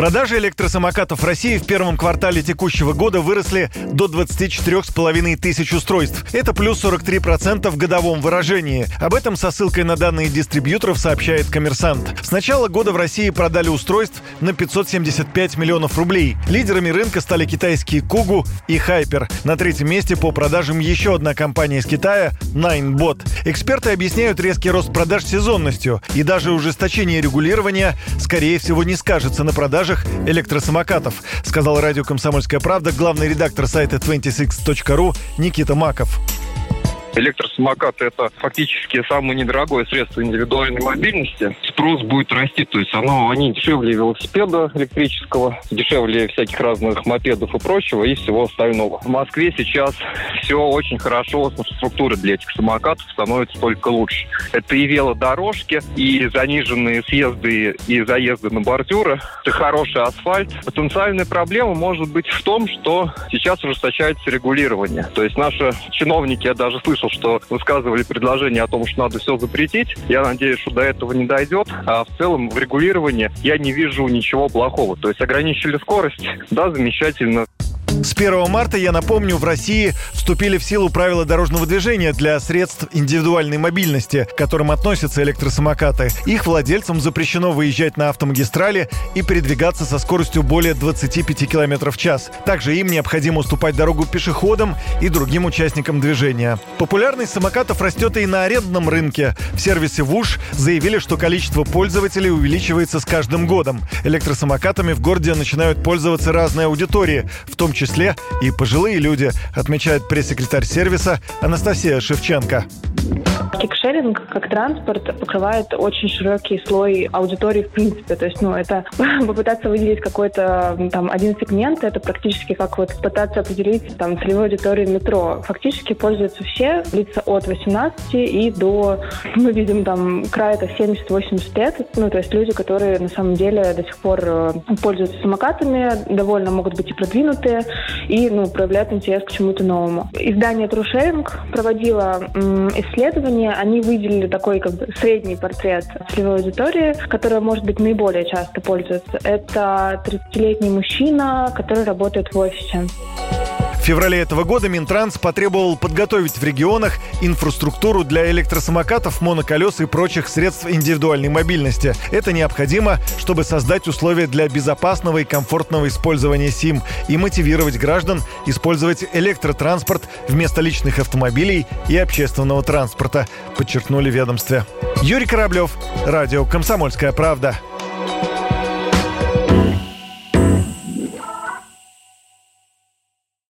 Продажи электросамокатов в России в первом квартале текущего года выросли до 24,5 тысяч устройств. Это плюс 43% в годовом выражении. Об этом со ссылкой на данные дистрибьюторов сообщает «Коммерсант». С начала года в России продали устройств на 575 миллионов рублей. Лидерами рынка стали китайские «Кугу» и «Хайпер». На третьем месте по продажам еще одна компания из Китая – Ninebot. Эксперты объясняют резкий рост продаж сезонностью, и даже ужесточение регулирования, скорее всего, не скажется на продаже продажах электросамокатов, сказал радио «Комсомольская правда» главный редактор сайта 26.ru Никита Маков. Электросамокат – это фактически самое недорогое средство индивидуальной мобильности. Спрос будет расти, то есть оно, они дешевле велосипеда электрического, дешевле всяких разных мопедов и прочего, и всего остального. В Москве сейчас все очень хорошо с инфраструктурой для этих самокатов становится только лучше. Это и велодорожки, и заниженные съезды и заезды на бордюры, это хороший асфальт. Потенциальная проблема может быть в том, что сейчас ужесточается регулирование. То есть наши чиновники, я даже слышал, слышал, что высказывали предложение о том, что надо все запретить. Я надеюсь, что до этого не дойдет. А в целом в регулировании я не вижу ничего плохого. То есть ограничили скорость, да, замечательно. С 1 марта, я напомню, в России вступили в силу правила дорожного движения для средств индивидуальной мобильности, к которым относятся электросамокаты. Их владельцам запрещено выезжать на автомагистрали и передвигаться со скоростью более 25 км в час. Также им необходимо уступать дорогу пешеходам и другим участникам движения. Популярность самокатов растет и на арендном рынке. В сервисе ВУШ заявили, что количество пользователей увеличивается с каждым годом. Электросамокатами в городе начинают пользоваться разные аудитории, в том числе числе и пожилые люди, отмечает пресс-секретарь сервиса Анастасия Шевченко. Кикшеринг как транспорт покрывает очень широкий слой аудитории в принципе. То есть, ну, это попытаться выделить какой-то там один сегмент, это практически как вот пытаться определить там целевую аудиторию метро. Фактически пользуются все лица от 18 и до, мы видим там край это 70-80 лет. Ну, то есть люди, которые на самом деле до сих пор э, пользуются самокатами, довольно могут быть и продвинутые, и ну, проявляют интерес к чему-то новому. Издание True проводило исследование, они выделили такой как бы средний портрет целевой аудитории, которая может быть наиболее часто пользуется. Это 30-летний мужчина, который работает в офисе. В феврале этого года Минтранс потребовал подготовить в регионах инфраструктуру для электросамокатов, моноколес и прочих средств индивидуальной мобильности. Это необходимо, чтобы создать условия для безопасного и комфортного использования СИМ и мотивировать граждан использовать электротранспорт вместо личных автомобилей и общественного транспорта, подчеркнули ведомстве. Юрий Кораблев, Радио «Комсомольская правда».